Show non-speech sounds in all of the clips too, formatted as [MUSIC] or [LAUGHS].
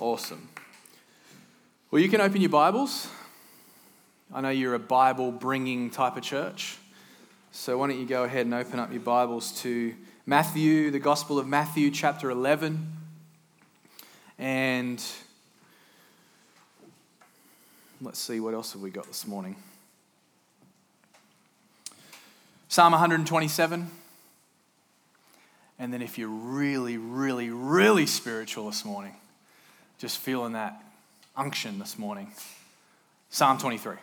Awesome. Well, you can open your Bibles. I know you're a Bible bringing type of church. So why don't you go ahead and open up your Bibles to Matthew, the Gospel of Matthew, chapter 11. And let's see, what else have we got this morning? Psalm 127. And then if you're really, really, really spiritual this morning, just feeling that unction this morning. Psalm 23.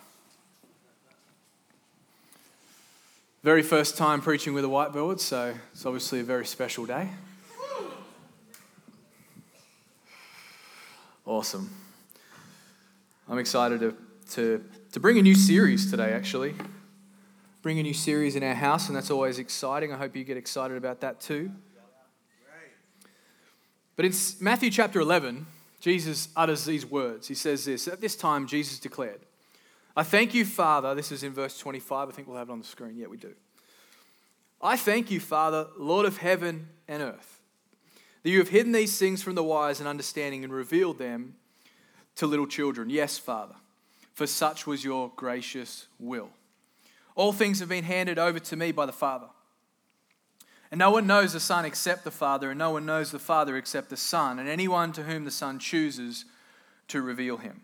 Very first time preaching with a whiteboard, so it's obviously a very special day. Awesome. I'm excited to, to, to bring a new series today, actually. Bring a new series in our house, and that's always exciting. I hope you get excited about that too. But in Matthew chapter 11, Jesus utters these words. He says this At this time, Jesus declared, I thank you, Father. This is in verse 25. I think we'll have it on the screen. Yeah, we do. I thank you, Father, Lord of heaven and earth, that you have hidden these things from the wise and understanding and revealed them to little children. Yes, Father, for such was your gracious will. All things have been handed over to me by the Father. And no one knows the Son except the Father, and no one knows the Father except the Son, and anyone to whom the Son chooses to reveal him.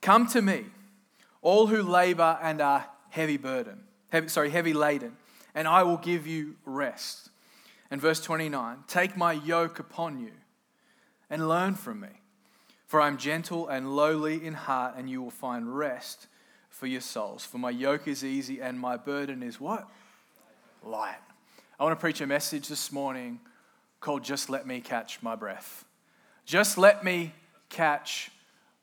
Come to me, all who labor and are heavy burden, heavy, sorry, heavy laden, and I will give you rest. And verse 29 Take my yoke upon you and learn from me, for I am gentle and lowly in heart, and you will find rest for your souls. For my yoke is easy and my burden is what? Light. I want to preach a message this morning called Just Let Me Catch My Breath. Just let me catch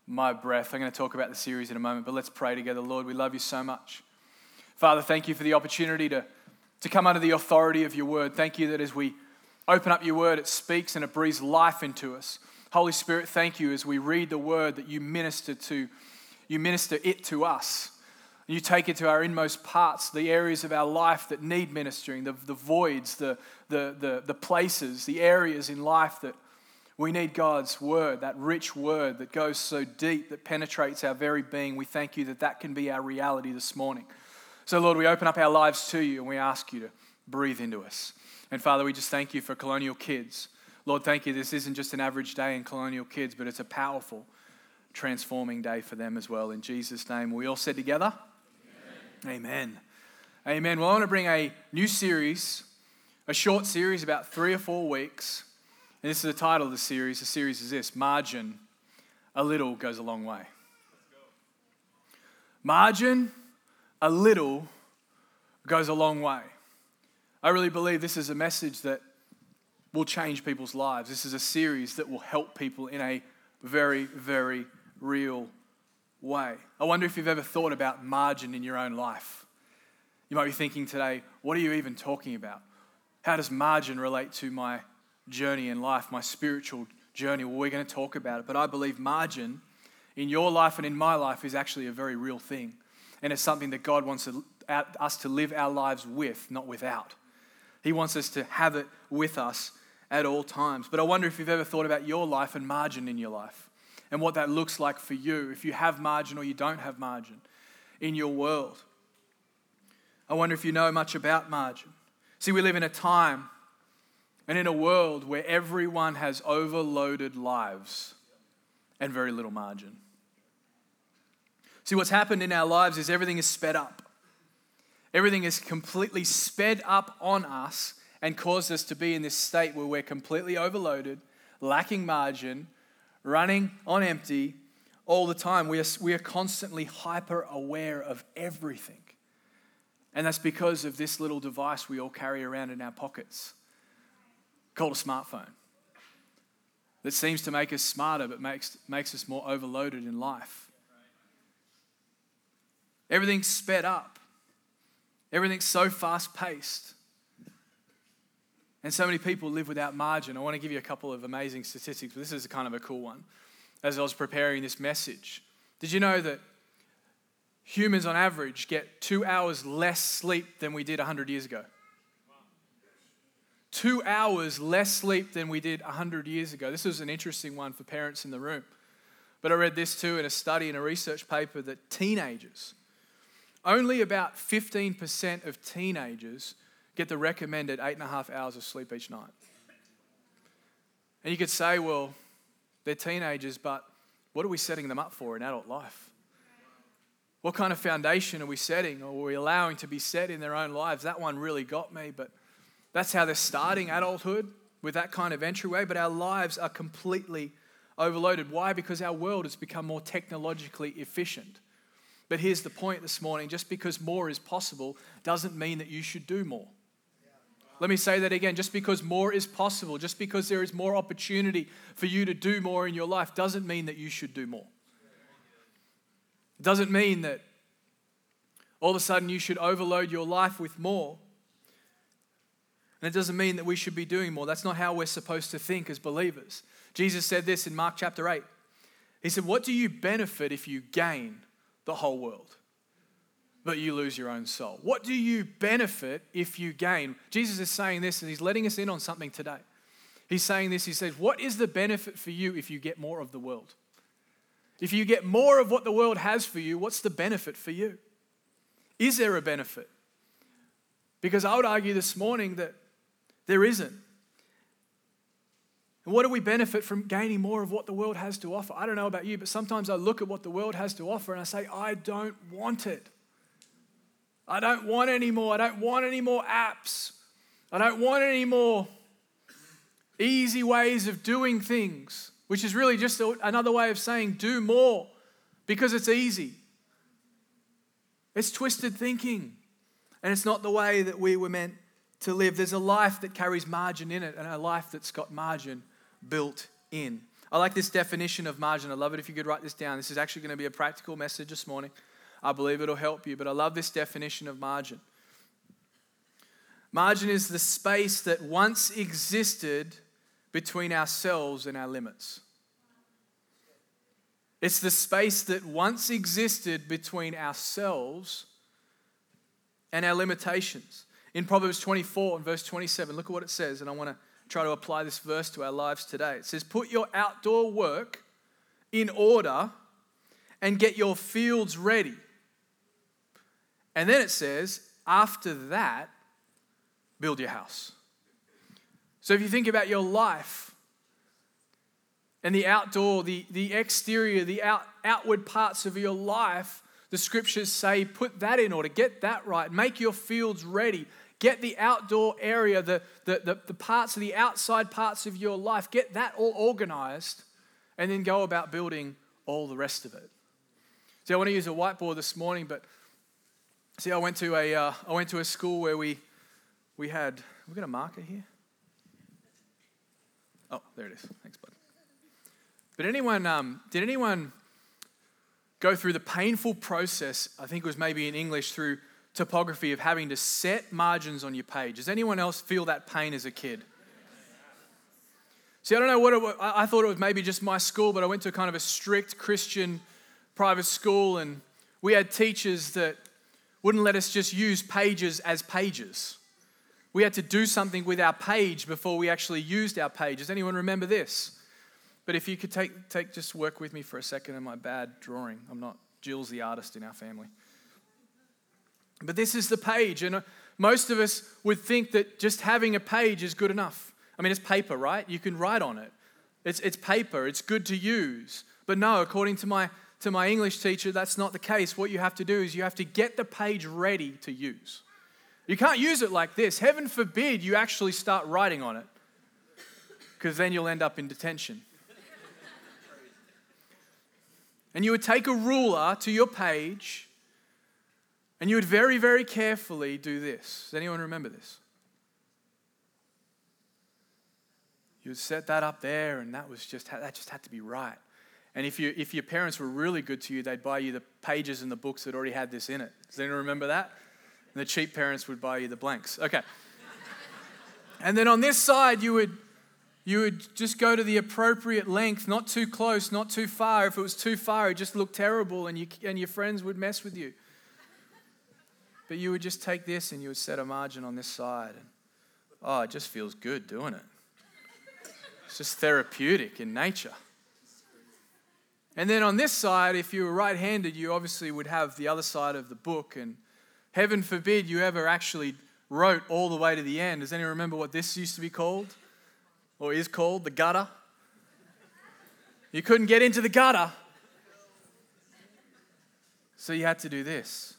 my breath. I'm going to talk about the series in a moment, but let's pray together. Lord, we love you so much. Father, thank you for the opportunity to, to come under the authority of your word. Thank you that as we open up your word, it speaks and it breathes life into us. Holy Spirit, thank you as we read the word that you minister to, you minister it to us. You take it to our inmost parts, the areas of our life that need ministering, the, the voids, the, the, the, the places, the areas in life that we need God's word, that rich word that goes so deep, that penetrates our very being. We thank you that that can be our reality this morning. So, Lord, we open up our lives to you and we ask you to breathe into us. And Father, we just thank you for Colonial Kids. Lord, thank you. This isn't just an average day in Colonial Kids, but it's a powerful, transforming day for them as well. In Jesus' name, we all said together, Amen. Amen. Well, I want to bring a new series, a short series, about three or four weeks. And this is the title of the series. The series is this Margin, a little goes a long way. Margin, a little goes a long way. I really believe this is a message that will change people's lives. This is a series that will help people in a very, very real way. I wonder if you've ever thought about margin in your own life. You might be thinking today, what are you even talking about? How does margin relate to my journey in life, my spiritual journey? Well, we're going to talk about it, but I believe margin in your life and in my life is actually a very real thing. And it's something that God wants us to live our lives with, not without. He wants us to have it with us at all times. But I wonder if you've ever thought about your life and margin in your life and what that looks like for you, if you have margin or you don't have margin in your world. I wonder if you know much about margin. See, we live in a time and in a world where everyone has overloaded lives and very little margin. See, what's happened in our lives is everything is sped up. Everything is completely sped up on us and caused us to be in this state where we're completely overloaded, lacking margin, running on empty all the time. We are, we are constantly hyper aware of everything. And that's because of this little device we all carry around in our pockets called a smartphone. that seems to make us smarter but makes, makes us more overloaded in life. Everything's sped up, everything's so fast paced. And so many people live without margin. I want to give you a couple of amazing statistics, but this is kind of a cool one. As I was preparing this message, did you know that humans on average get two hours less sleep than we did 100 years ago? Two hours less sleep than we did 100 years ago. This was an interesting one for parents in the room. But I read this too in a study in a research paper that teenagers, only about 15% of teenagers get the recommended eight and a half hours of sleep each night. And you could say, well, they're teenagers, but what are we setting them up for in adult life? What kind of foundation are we setting or are we allowing to be set in their own lives? That one really got me, but that's how they're starting adulthood with that kind of entryway. But our lives are completely overloaded. Why? Because our world has become more technologically efficient. But here's the point this morning just because more is possible doesn't mean that you should do more. Let me say that again. Just because more is possible, just because there is more opportunity for you to do more in your life, doesn't mean that you should do more. It doesn't mean that all of a sudden you should overload your life with more. And it doesn't mean that we should be doing more. That's not how we're supposed to think as believers. Jesus said this in Mark chapter 8. He said, What do you benefit if you gain the whole world? But you lose your own soul? What do you benefit if you gain? Jesus is saying this and he's letting us in on something today. He's saying this, he says, What is the benefit for you if you get more of the world? If you get more of what the world has for you, what's the benefit for you? Is there a benefit? Because I would argue this morning that there isn't. And what do we benefit from gaining more of what the world has to offer? I don't know about you, but sometimes I look at what the world has to offer and I say, I don't want it. I don't want any more. I don't want any more apps. I don't want any more easy ways of doing things, which is really just another way of saying do more because it's easy. It's twisted thinking, and it's not the way that we were meant to live. There's a life that carries margin in it, and a life that's got margin built in. I like this definition of margin. I love it if you could write this down. This is actually going to be a practical message this morning. I believe it'll help you. But I love this definition of margin. Margin is the space that once existed between ourselves and our limits. It's the space that once existed between ourselves and our limitations. In Proverbs 24 and verse 27, look at what it says, and I want to try to apply this verse to our lives today. It says, Put your outdoor work in order and get your fields ready and then it says, after that, build your house. So if you think about your life and the outdoor, the, the exterior, the out, outward parts of your life, the scriptures say, put that in order, get that right, make your fields ready, get the outdoor area, the, the, the, the parts of the outside parts of your life, get that all organized, and then go about building all the rest of it. See, I want to use a whiteboard this morning, but See, I went to a, uh, I went to a school where we, we had, we got a marker here? Oh, there it is. Thanks, bud. But anyone, um, did anyone go through the painful process, I think it was maybe in English, through topography of having to set margins on your page? Does anyone else feel that pain as a kid? See, I don't know what was. I thought it was maybe just my school, but I went to kind of a strict Christian private school, and we had teachers that wouldn't let us just use pages as pages. We had to do something with our page before we actually used our pages. Anyone remember this? But if you could take, take just work with me for a second in my bad drawing. I'm not Jill's the artist in our family. But this is the page, and uh, most of us would think that just having a page is good enough. I mean, it's paper, right? You can write on it. It's, it's paper, it's good to use. But no, according to my to my English teacher, that's not the case. What you have to do is you have to get the page ready to use. You can't use it like this. Heaven forbid you actually start writing on it, because then you'll end up in detention. and you would take a ruler to your page, and you would very, very carefully do this. Does anyone remember this? you would set that up there, and that was just that just had to be right. And if, you, if your parents were really good to you, they'd buy you the pages and the books that already had this in it. Does anyone remember that? And the cheap parents would buy you the blanks. Okay. and then on this side, you would you would just go to the appropriate length, not too close, not too far. If it was too far, it just looked terrible and, you, and your friends would mess with you. But you would just take this and you would set a margin on this side. And, oh, it just feels good doing it. It's just therapeutic in nature. And then on this side, if you were right handed, you obviously would have the other side of the book. And heaven forbid you ever actually wrote all the way to the end. Does anyone remember what this used to be called? or is called the gutter. You couldn't get into the gutter. So you had to do this.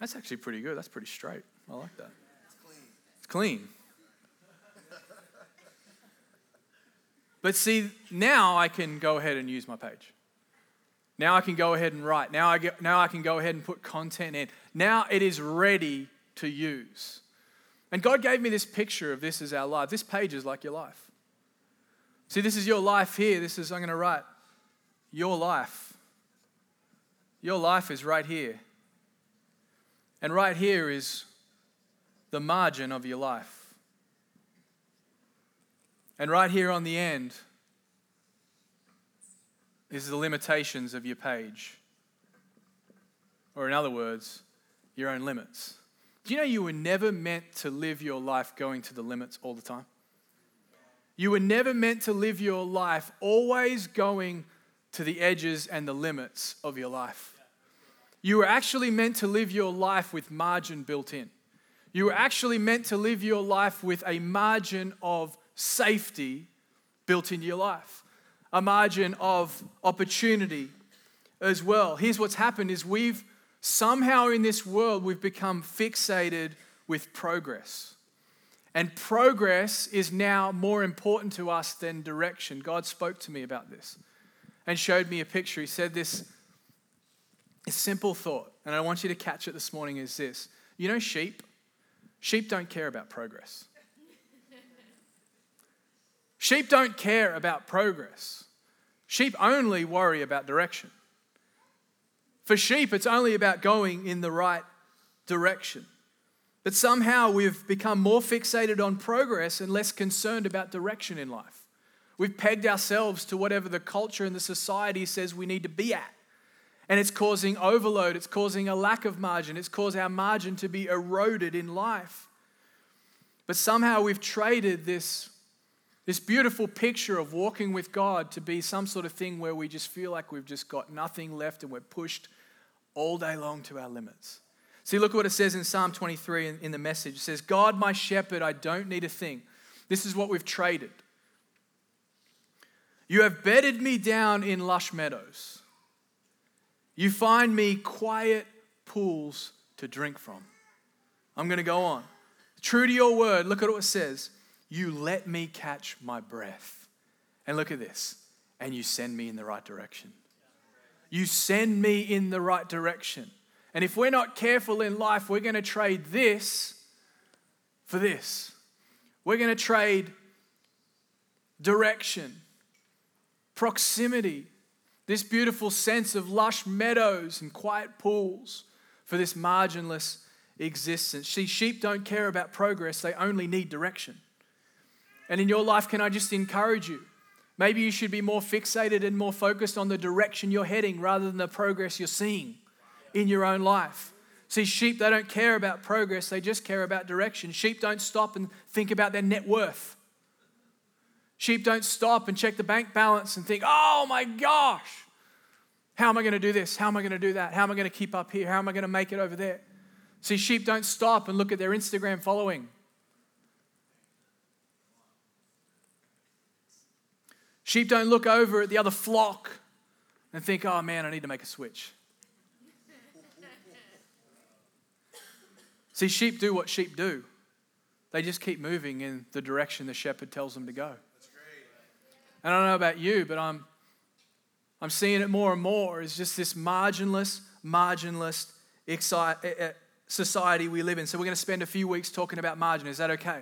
That's actually pretty good. That's pretty straight. I like that. It's clean. It's clean. But see, now I can go ahead and use my page. Now I can go ahead and write. Now I, get, now I can go ahead and put content in. Now it is ready to use. And God gave me this picture of this as our life. This page is like your life. See, this is your life here. This is, I'm going to write your life. Your life is right here. And right here is the margin of your life. And right here on the end is the limitations of your page. Or, in other words, your own limits. Do you know you were never meant to live your life going to the limits all the time? You were never meant to live your life always going to the edges and the limits of your life. You were actually meant to live your life with margin built in. You were actually meant to live your life with a margin of safety built into your life, a margin of opportunity as well. Here's what's happened is we've Somehow in this world, we've become fixated with progress. And progress is now more important to us than direction. God spoke to me about this and showed me a picture. He said this simple thought, and I want you to catch it this morning is this. You know, sheep? Sheep don't care about progress. Sheep don't care about progress. Sheep only worry about direction. For sheep, it's only about going in the right direction. But somehow we've become more fixated on progress and less concerned about direction in life. We've pegged ourselves to whatever the culture and the society says we need to be at. And it's causing overload, it's causing a lack of margin, it's caused our margin to be eroded in life. But somehow we've traded this, this beautiful picture of walking with God to be some sort of thing where we just feel like we've just got nothing left and we're pushed all day long to our limits. See, look at what it says in Psalm 23 in, in the message. It says, God, my shepherd, I don't need a thing. This is what we've traded. You have bedded me down in lush meadows. You find me quiet pools to drink from. I'm going to go on. True to your word, look at what it says. You let me catch my breath. And look at this. And you send me in the right direction. You send me in the right direction. And if we're not careful in life, we're going to trade this for this. We're going to trade direction, proximity, this beautiful sense of lush meadows and quiet pools for this marginless existence. See, sheep don't care about progress, they only need direction. And in your life, can I just encourage you? Maybe you should be more fixated and more focused on the direction you're heading rather than the progress you're seeing in your own life. See, sheep, they don't care about progress, they just care about direction. Sheep don't stop and think about their net worth. Sheep don't stop and check the bank balance and think, oh my gosh, how am I going to do this? How am I going to do that? How am I going to keep up here? How am I going to make it over there? See, sheep don't stop and look at their Instagram following. Sheep don't look over at the other flock and think, oh man, I need to make a switch. [LAUGHS] See, sheep do what sheep do. They just keep moving in the direction the shepherd tells them to go. And I don't know about you, but I'm, I'm seeing it more and more. It's just this marginless, marginless, uh, society we live in. So we're going to spend a few weeks talking about margin. Is that okay?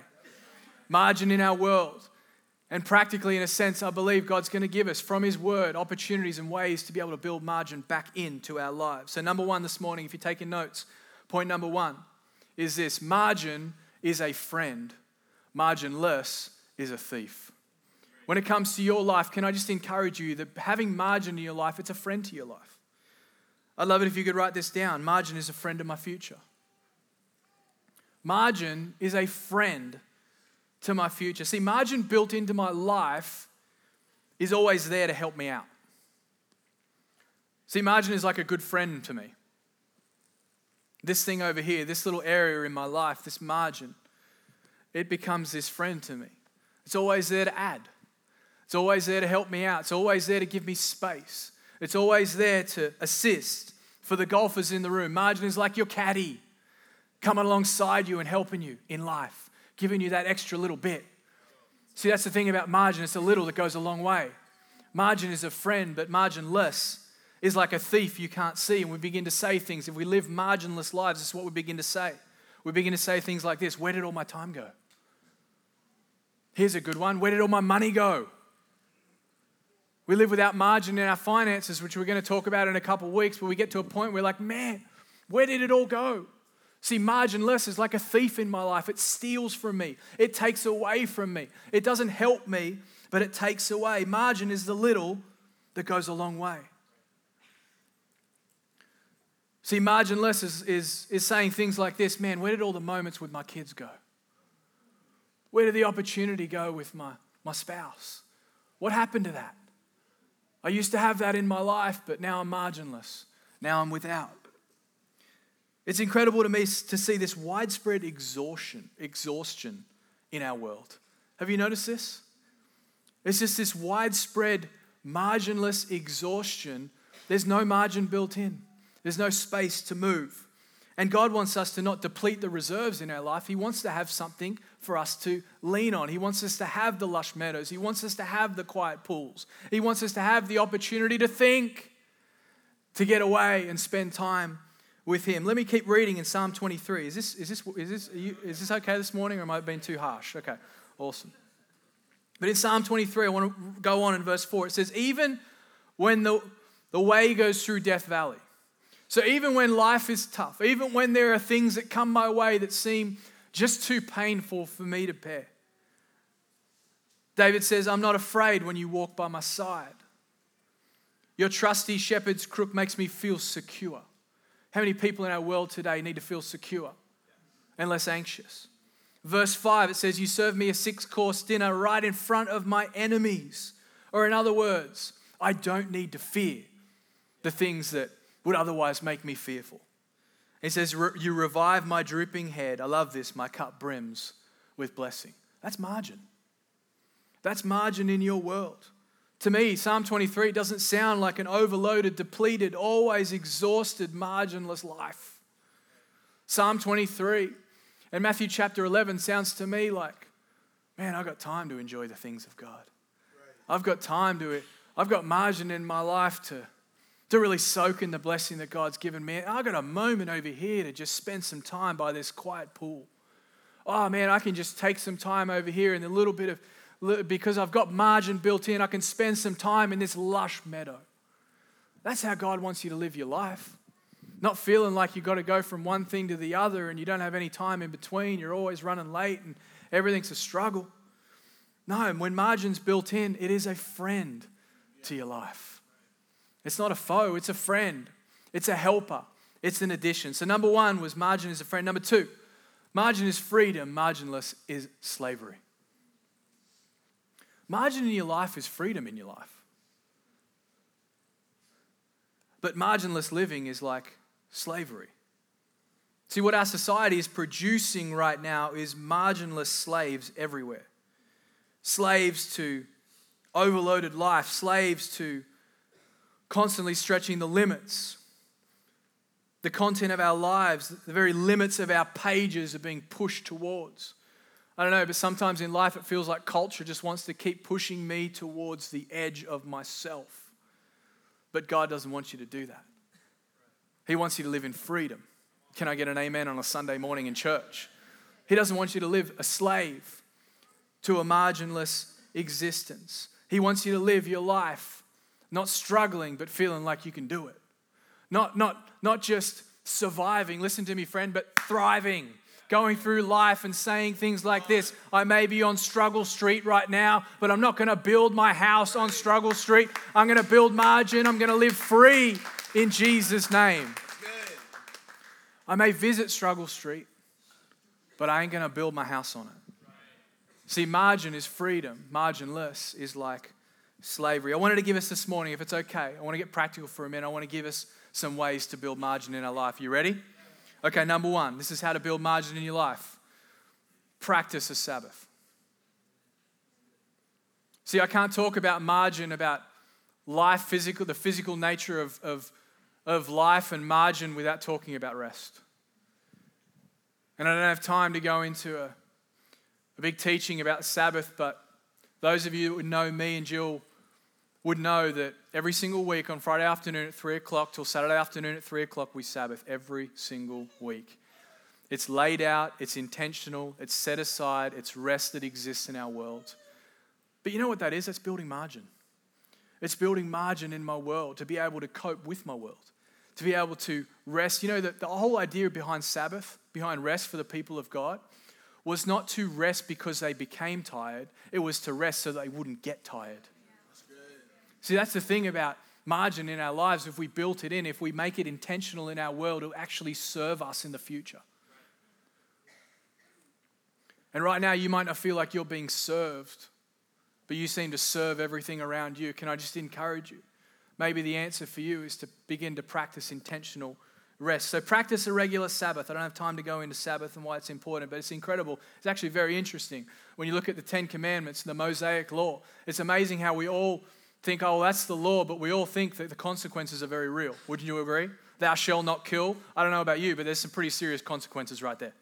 Margin in our world. And practically, in a sense, I believe God's going to give us from His Word opportunities and ways to be able to build margin back into our lives. So, number one this morning, if you're taking notes, point number one is this margin is a friend, marginless is a thief. When it comes to your life, can I just encourage you that having margin in your life, it's a friend to your life. I'd love it if you could write this down. Margin is a friend of my future. Margin is a friend to my future. See, margin built into my life is always there to help me out. See, margin is like a good friend to me. This thing over here, this little area in my life, this margin, it becomes this friend to me. It's always there to add, it's always there to help me out, it's always there to give me space, it's always there to assist. For the golfers in the room, margin is like your caddy coming alongside you and helping you in life giving you that extra little bit. See, that's the thing about margin, it's a little that goes a long way. Margin is a friend, but marginless is like a thief you can't see. And we begin to say things. If we live marginless lives, is what we begin to say. We begin to say things like this Where did all my time go? Here's a good one Where did all my money go? We live without margin in our finances, which we're going to talk about in a couple of weeks, but we get to a point where we're like, man, where did it all go? See, marginless is like a thief in my life. It steals from me, it takes away from me. It doesn't help me, but it takes away. Margin is the little that goes a long way. See, marginless is, is, is saying things like this man, where did all the moments with my kids go? Where did the opportunity go with my, my spouse? What happened to that? I used to have that in my life, but now I'm marginless. Now I'm without. It's incredible to me to see this widespread exhaustion, exhaustion in our world. Have you noticed this? It's just this widespread, marginless exhaustion. There's no margin built in, there's no space to move. And God wants us to not deplete the reserves in our life. He wants to have something for us to lean on. He wants us to have the lush meadows. He wants us to have the quiet pools. He wants us to have the opportunity to think, to get away and spend time with him. Let me keep reading in Psalm 23. Is this, is this, is this, you, is this okay this morning or am I being too harsh? Okay, awesome. But in Psalm 23, I want to go on in verse 4. It says, Even when the, the way goes through Death Valley. So even when life is tough, even when there are things that come my way that seem just too painful for me to bear, David says, I'm not afraid when you walk by my side. Your trusty shepherd's crook makes me feel secure. How many people in our world today need to feel secure and less anxious? Verse 5, it says, You serve me a six course dinner right in front of my enemies. Or, in other words, I don't need to fear the things that would otherwise make me fearful. It says, You revive my drooping head. I love this. My cup brims with blessing. That's margin. That's margin in your world. To me, Psalm 23 doesn't sound like an overloaded, depleted, always exhausted, marginless life. Psalm 23 and Matthew chapter 11 sounds to me like, man, I've got time to enjoy the things of God. I've got time to it. I've got margin in my life to, to really soak in the blessing that God's given me. I've got a moment over here to just spend some time by this quiet pool. Oh man, I can just take some time over here and a little bit of because I've got margin built in, I can spend some time in this lush meadow. That's how God wants you to live your life. Not feeling like you've got to go from one thing to the other and you don't have any time in between. You're always running late and everything's a struggle. No, when margin's built in, it is a friend to your life. It's not a foe, it's a friend, it's a helper, it's an addition. So, number one was margin is a friend. Number two, margin is freedom, marginless is slavery. Margin in your life is freedom in your life. But marginless living is like slavery. See, what our society is producing right now is marginless slaves everywhere. Slaves to overloaded life, slaves to constantly stretching the limits. The content of our lives, the very limits of our pages are being pushed towards. I don't know, but sometimes in life it feels like culture just wants to keep pushing me towards the edge of myself. But God doesn't want you to do that. He wants you to live in freedom. Can I get an amen on a Sunday morning in church? He doesn't want you to live a slave to a marginless existence. He wants you to live your life not struggling, but feeling like you can do it. Not, not, not just surviving, listen to me, friend, but thriving. Going through life and saying things like this I may be on struggle street right now, but I'm not going to build my house on struggle street. I'm going to build margin. I'm going to live free in Jesus' name. I may visit struggle street, but I ain't going to build my house on it. See, margin is freedom, marginless is like slavery. I wanted to give us this morning, if it's okay, I want to get practical for a minute. I want to give us some ways to build margin in our life. You ready? Okay, number one, this is how to build margin in your life practice a Sabbath. See, I can't talk about margin, about life, physical, the physical nature of, of, of life and margin without talking about rest. And I don't have time to go into a, a big teaching about Sabbath, but those of you who know me and Jill would know that every single week on Friday afternoon at 3 o'clock till Saturday afternoon at 3 o'clock, we Sabbath every single week. It's laid out, it's intentional, it's set aside, it's rest that exists in our world. But you know what that is? That's building margin. It's building margin in my world to be able to cope with my world, to be able to rest. You know, the, the whole idea behind Sabbath, behind rest for the people of God, was not to rest because they became tired, it was to rest so they wouldn't get tired. See, that's the thing about margin in our lives. If we built it in, if we make it intentional in our world, it'll actually serve us in the future. And right now, you might not feel like you're being served, but you seem to serve everything around you. Can I just encourage you? Maybe the answer for you is to begin to practice intentional rest. So, practice a regular Sabbath. I don't have time to go into Sabbath and why it's important, but it's incredible. It's actually very interesting. When you look at the Ten Commandments, the Mosaic Law, it's amazing how we all think, oh, that's the law, but we all think that the consequences are very real. Wouldn't you agree? Thou shalt not kill. I don't know about you, but there's some pretty serious consequences right there.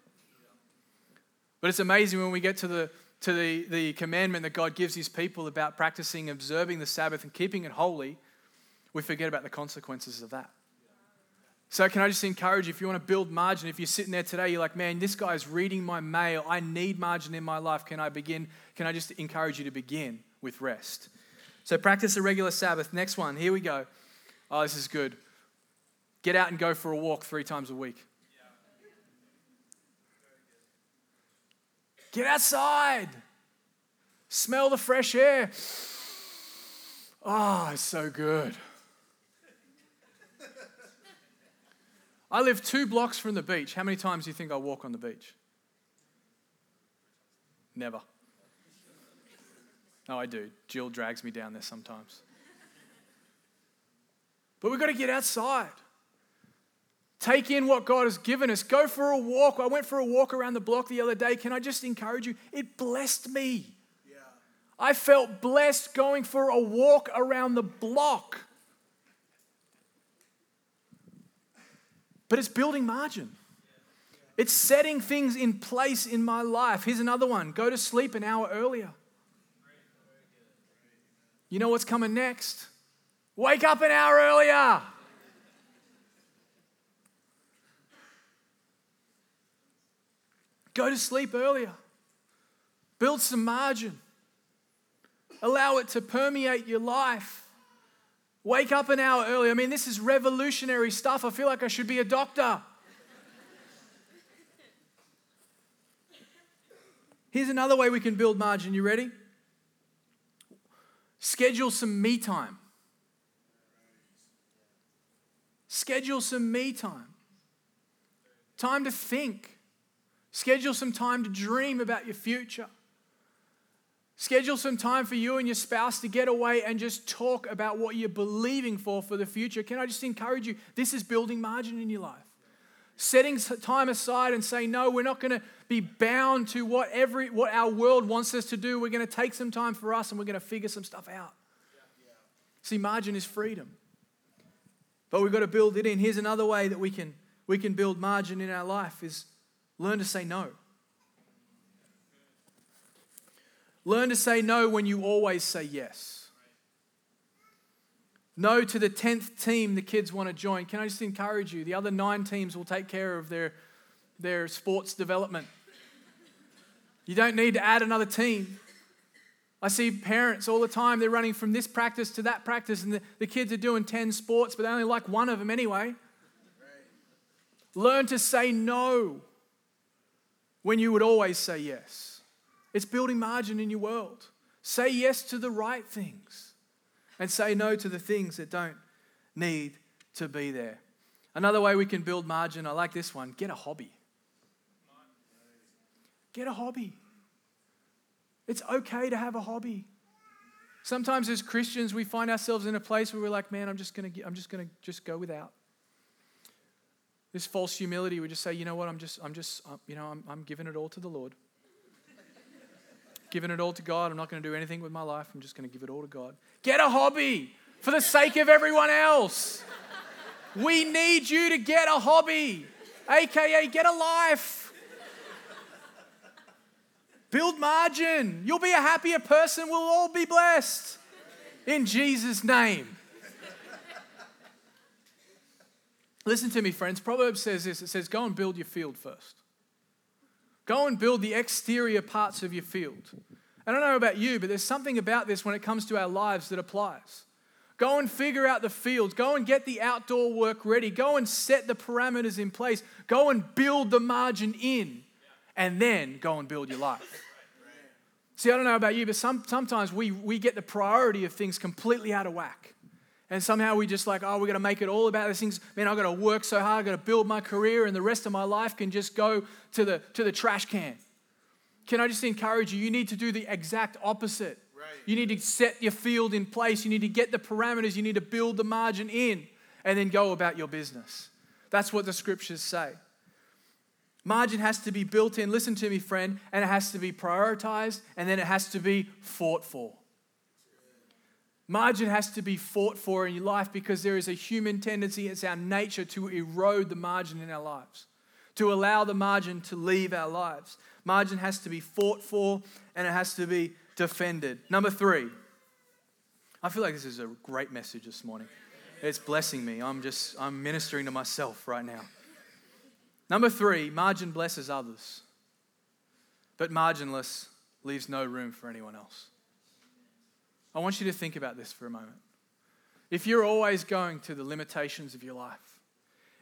But it's amazing when we get to the to the, the commandment that God gives his people about practicing, observing the Sabbath and keeping it holy, we forget about the consequences of that. So, can I just encourage you if you want to build margin, if you're sitting there today, you're like, man, this guy's reading my mail. I need margin in my life. Can I begin? Can I just encourage you to begin with rest? So practice a regular Sabbath. Next one, here we go. Oh, this is good. Get out and go for a walk three times a week. Get outside. Smell the fresh air. Oh, it's so good. I live two blocks from the beach. How many times do you think I walk on the beach? Never. No, I do. Jill drags me down there sometimes. But we've got to get outside. Take in what God has given us. Go for a walk. I went for a walk around the block the other day. Can I just encourage you? It blessed me. Yeah. I felt blessed going for a walk around the block. But it's building margin. It's setting things in place in my life. Here's another one go to sleep an hour earlier. You know what's coming next? Wake up an hour earlier. Go to sleep earlier. Build some margin. Allow it to permeate your life. Wake up an hour early. I mean, this is revolutionary stuff. I feel like I should be a doctor. Here's another way we can build margin. You ready? Schedule some me time. Schedule some me time. Time to think. Schedule some time to dream about your future. Schedule some time for you and your spouse to get away and just talk about what you're believing for for the future. Can I just encourage you? This is building margin in your life setting time aside and saying, no, we're not going to be bound to what, every, what our world wants us to do. We're going to take some time for us and we're going to figure some stuff out. See, margin is freedom. But we've got to build it in. Here's another way that we can, we can build margin in our life is learn to say no. Learn to say no when you always say yes. No to the 10th team the kids want to join. Can I just encourage you? The other nine teams will take care of their, their sports development. You don't need to add another team. I see parents all the time, they're running from this practice to that practice, and the, the kids are doing 10 sports, but they only like one of them anyway. Learn to say no when you would always say yes. It's building margin in your world. Say yes to the right things and say no to the things that don't need to be there. Another way we can build margin, I like this one get a hobby. Get a hobby. It's okay to have a hobby. Sometimes as Christians, we find ourselves in a place where we're like, man, I'm just gonna, I'm just gonna just go without. This false humility, we just say, you know what, I'm just, I'm just, uh, you know, I'm, I'm giving it all to the Lord. Giving it all to God. I'm not going to do anything with my life. I'm just going to give it all to God. Get a hobby for the sake of everyone else. we need you to get a hobby, aka get a life. Build margin. You'll be a happier person. We'll all be blessed. In Jesus' name. Listen to me, friends. Proverbs says this it says, Go and build your field first. Go and build the exterior parts of your field. I don't know about you, but there's something about this when it comes to our lives that applies. Go and figure out the fields. Go and get the outdoor work ready. Go and set the parameters in place. Go and build the margin in and then go and build your life. See, I don't know about you, but some, sometimes we, we get the priority of things completely out of whack. And somehow we just like, oh, we're going to make it all about these things. Man, I've got to work so hard, I've got to build my career, and the rest of my life can just go to the, to the trash can. Can I just encourage you? You need to do the exact opposite. Right. You need to set your field in place. You need to get the parameters. You need to build the margin in and then go about your business. That's what the scriptures say. Margin has to be built in, listen to me, friend, and it has to be prioritized, and then it has to be fought for. Margin has to be fought for in your life because there is a human tendency, it's our nature to erode the margin in our lives, to allow the margin to leave our lives. Margin has to be fought for and it has to be defended. Number three, I feel like this is a great message this morning. It's blessing me. I'm just, I'm ministering to myself right now. Number three, margin blesses others, but marginless leaves no room for anyone else. I want you to think about this for a moment. If you're always going to the limitations of your life,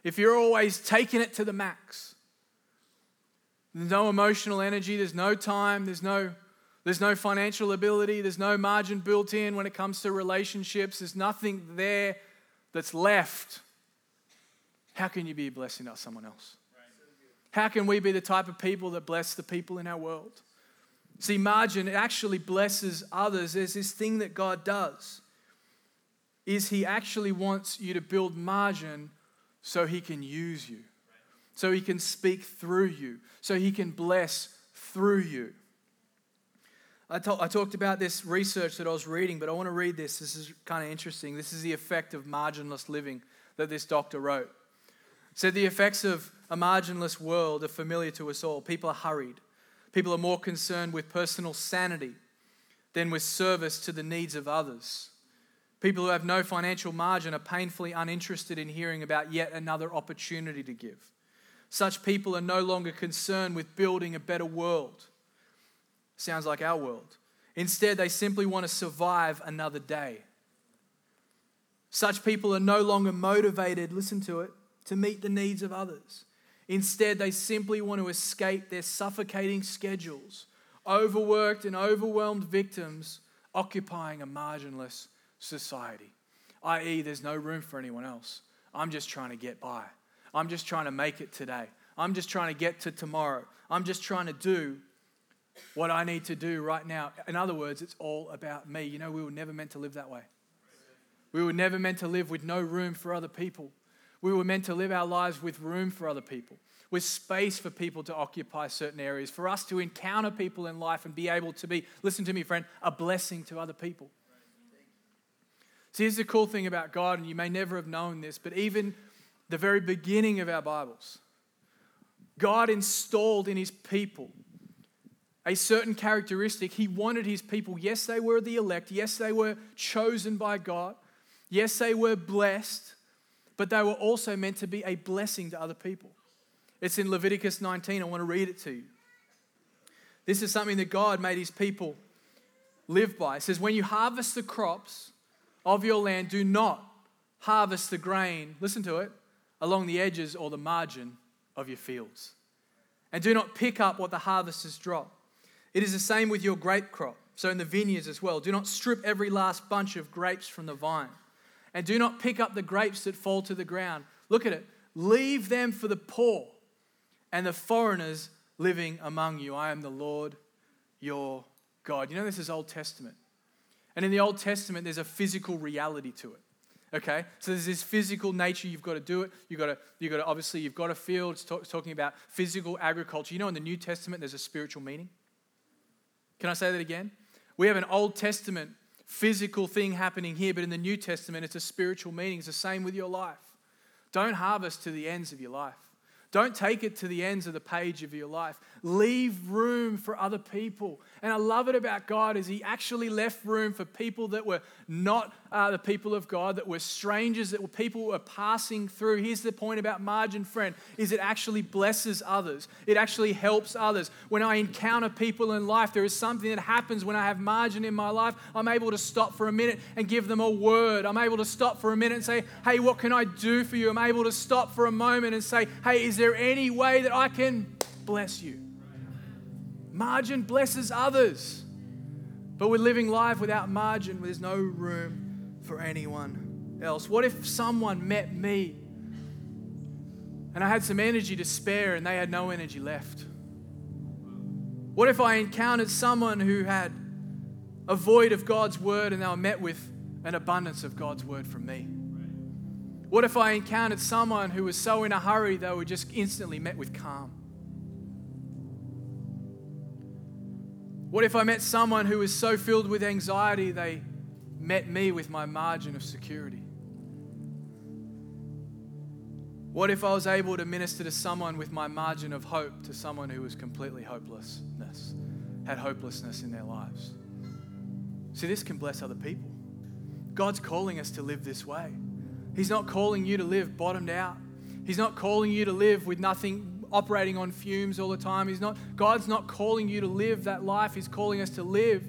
if you're always taking it to the max, there's no emotional energy, there's no time, there's no, there's no financial ability, there's no margin built in when it comes to relationships, there's nothing there that's left. How can you be a blessing to someone else? How can we be the type of people that bless the people in our world? See, margin actually blesses others. There's this thing that God does is he actually wants you to build margin so he can use you. So he can speak through you. So he can bless through you. I, I talked about this research that I was reading, but I want to read this. This is kind of interesting. This is the effect of marginless living that this doctor wrote. It said the effects of a marginless world are familiar to us all. People are hurried. People are more concerned with personal sanity than with service to the needs of others. People who have no financial margin are painfully uninterested in hearing about yet another opportunity to give. Such people are no longer concerned with building a better world. Sounds like our world. Instead, they simply want to survive another day. Such people are no longer motivated, listen to it, to meet the needs of others. Instead, they simply want to escape their suffocating schedules, overworked and overwhelmed victims occupying a marginless society, i.e., there's no room for anyone else. I'm just trying to get by. I'm just trying to make it today. I'm just trying to get to tomorrow. I'm just trying to do what I need to do right now. In other words, it's all about me. You know, we were never meant to live that way. We were never meant to live with no room for other people. We were meant to live our lives with room for other people, with space for people to occupy certain areas, for us to encounter people in life and be able to be, listen to me, friend, a blessing to other people. See, here's the cool thing about God, and you may never have known this, but even the very beginning of our Bibles, God installed in his people a certain characteristic. He wanted his people, yes, they were the elect, yes, they were chosen by God, Yes, they were blessed, but they were also meant to be a blessing to other people. It's in Leviticus 19. I want to read it to you. This is something that God made his people live by. It says, When you harvest the crops of your land, do not harvest the grain, listen to it, along the edges or the margin of your fields. And do not pick up what the harvesters drop. It is the same with your grape crop. So in the vineyards as well. Do not strip every last bunch of grapes from the vine. And do not pick up the grapes that fall to the ground. Look at it. Leave them for the poor and the foreigners living among you. I am the Lord your God. You know, this is Old Testament. And in the Old Testament, there's a physical reality to it. Okay, so there's this physical nature. You've got to do it. You've got to, you've got to obviously, you've got a field. It's, talk, it's talking about physical agriculture. You know, in the New Testament, there's a spiritual meaning. Can I say that again? We have an Old Testament physical thing happening here, but in the New Testament, it's a spiritual meaning. It's the same with your life. Don't harvest to the ends of your life. Don't take it to the ends of the page of your life. Leave room for other people. And I love it about God is He actually left room for people that were not uh, the people of God, that were strangers, that were people who were passing through. Here's the point about margin, friend, is it actually blesses others. It actually helps others. When I encounter people in life, there is something that happens when I have margin in my life. I'm able to stop for a minute and give them a word. I'm able to stop for a minute and say, hey, what can I do for you? I'm able to stop for a moment and say, hey, is there any way that I can bless you? Margin blesses others. But we're living life without margin, there's no room for anyone else? What if someone met me and I had some energy to spare and they had no energy left? What if I encountered someone who had a void of God's word and they were met with an abundance of God's word from me? What if I encountered someone who was so in a hurry they were just instantly met with calm? What if I met someone who was so filled with anxiety they met me with my margin of security? What if I was able to minister to someone with my margin of hope to someone who was completely hopelessness, had hopelessness in their lives? See, this can bless other people. God's calling us to live this way. He's not calling you to live bottomed out. He's not calling you to live with nothing operating on fumes all the time. He's not God's not calling you to live that life. He's calling us to live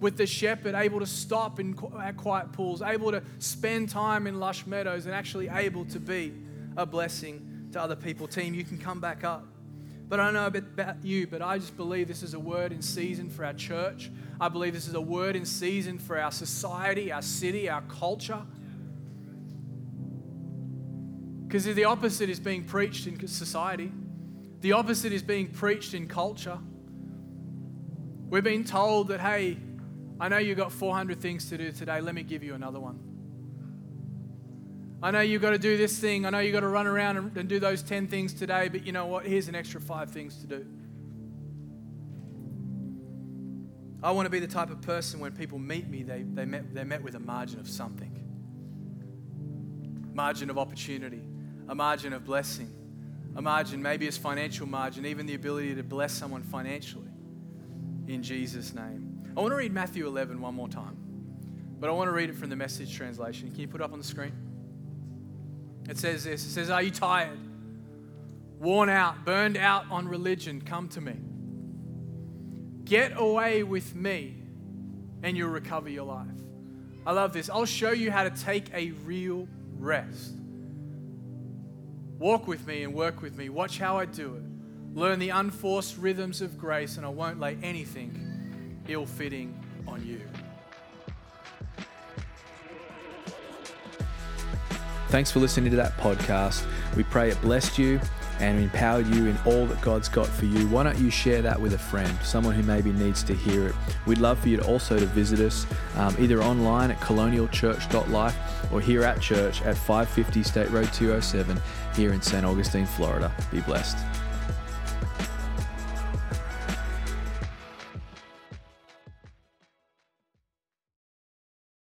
with the shepherd, able to stop in quiet pools, able to spend time in lush meadows, and actually able to be a blessing to other people. Team, you can come back up. But I don't know about you, but I just believe this is a word in season for our church. I believe this is a word in season for our society, our city, our culture. Because the opposite is being preached in society, the opposite is being preached in culture. We're being told that, hey, I know you've got 400 things to do today. Let me give you another one. I know you've got to do this thing. I know you've got to run around and, and do those 10 things today, but you know what? Here's an extra five things to do. I want to be the type of person when people meet me, they, they, met, they're met with a margin of something margin of opportunity, a margin of blessing, a margin, maybe it's financial margin, even the ability to bless someone financially. In Jesus' name. I want to read Matthew 11 one more time, but I want to read it from the message translation. Can you put it up on the screen? It says this It says, Are you tired, worn out, burned out on religion? Come to me. Get away with me, and you'll recover your life. I love this. I'll show you how to take a real rest. Walk with me and work with me. Watch how I do it. Learn the unforced rhythms of grace, and I won't lay anything ill fitting on you. Thanks for listening to that podcast. We pray it blessed you and empowered you in all that God's got for you. Why don't you share that with a friend, someone who maybe needs to hear it? We'd love for you to also to visit us um, either online at colonialchurch.life or here at church at 550 State Road 207 here in St. Augustine, Florida. Be blessed.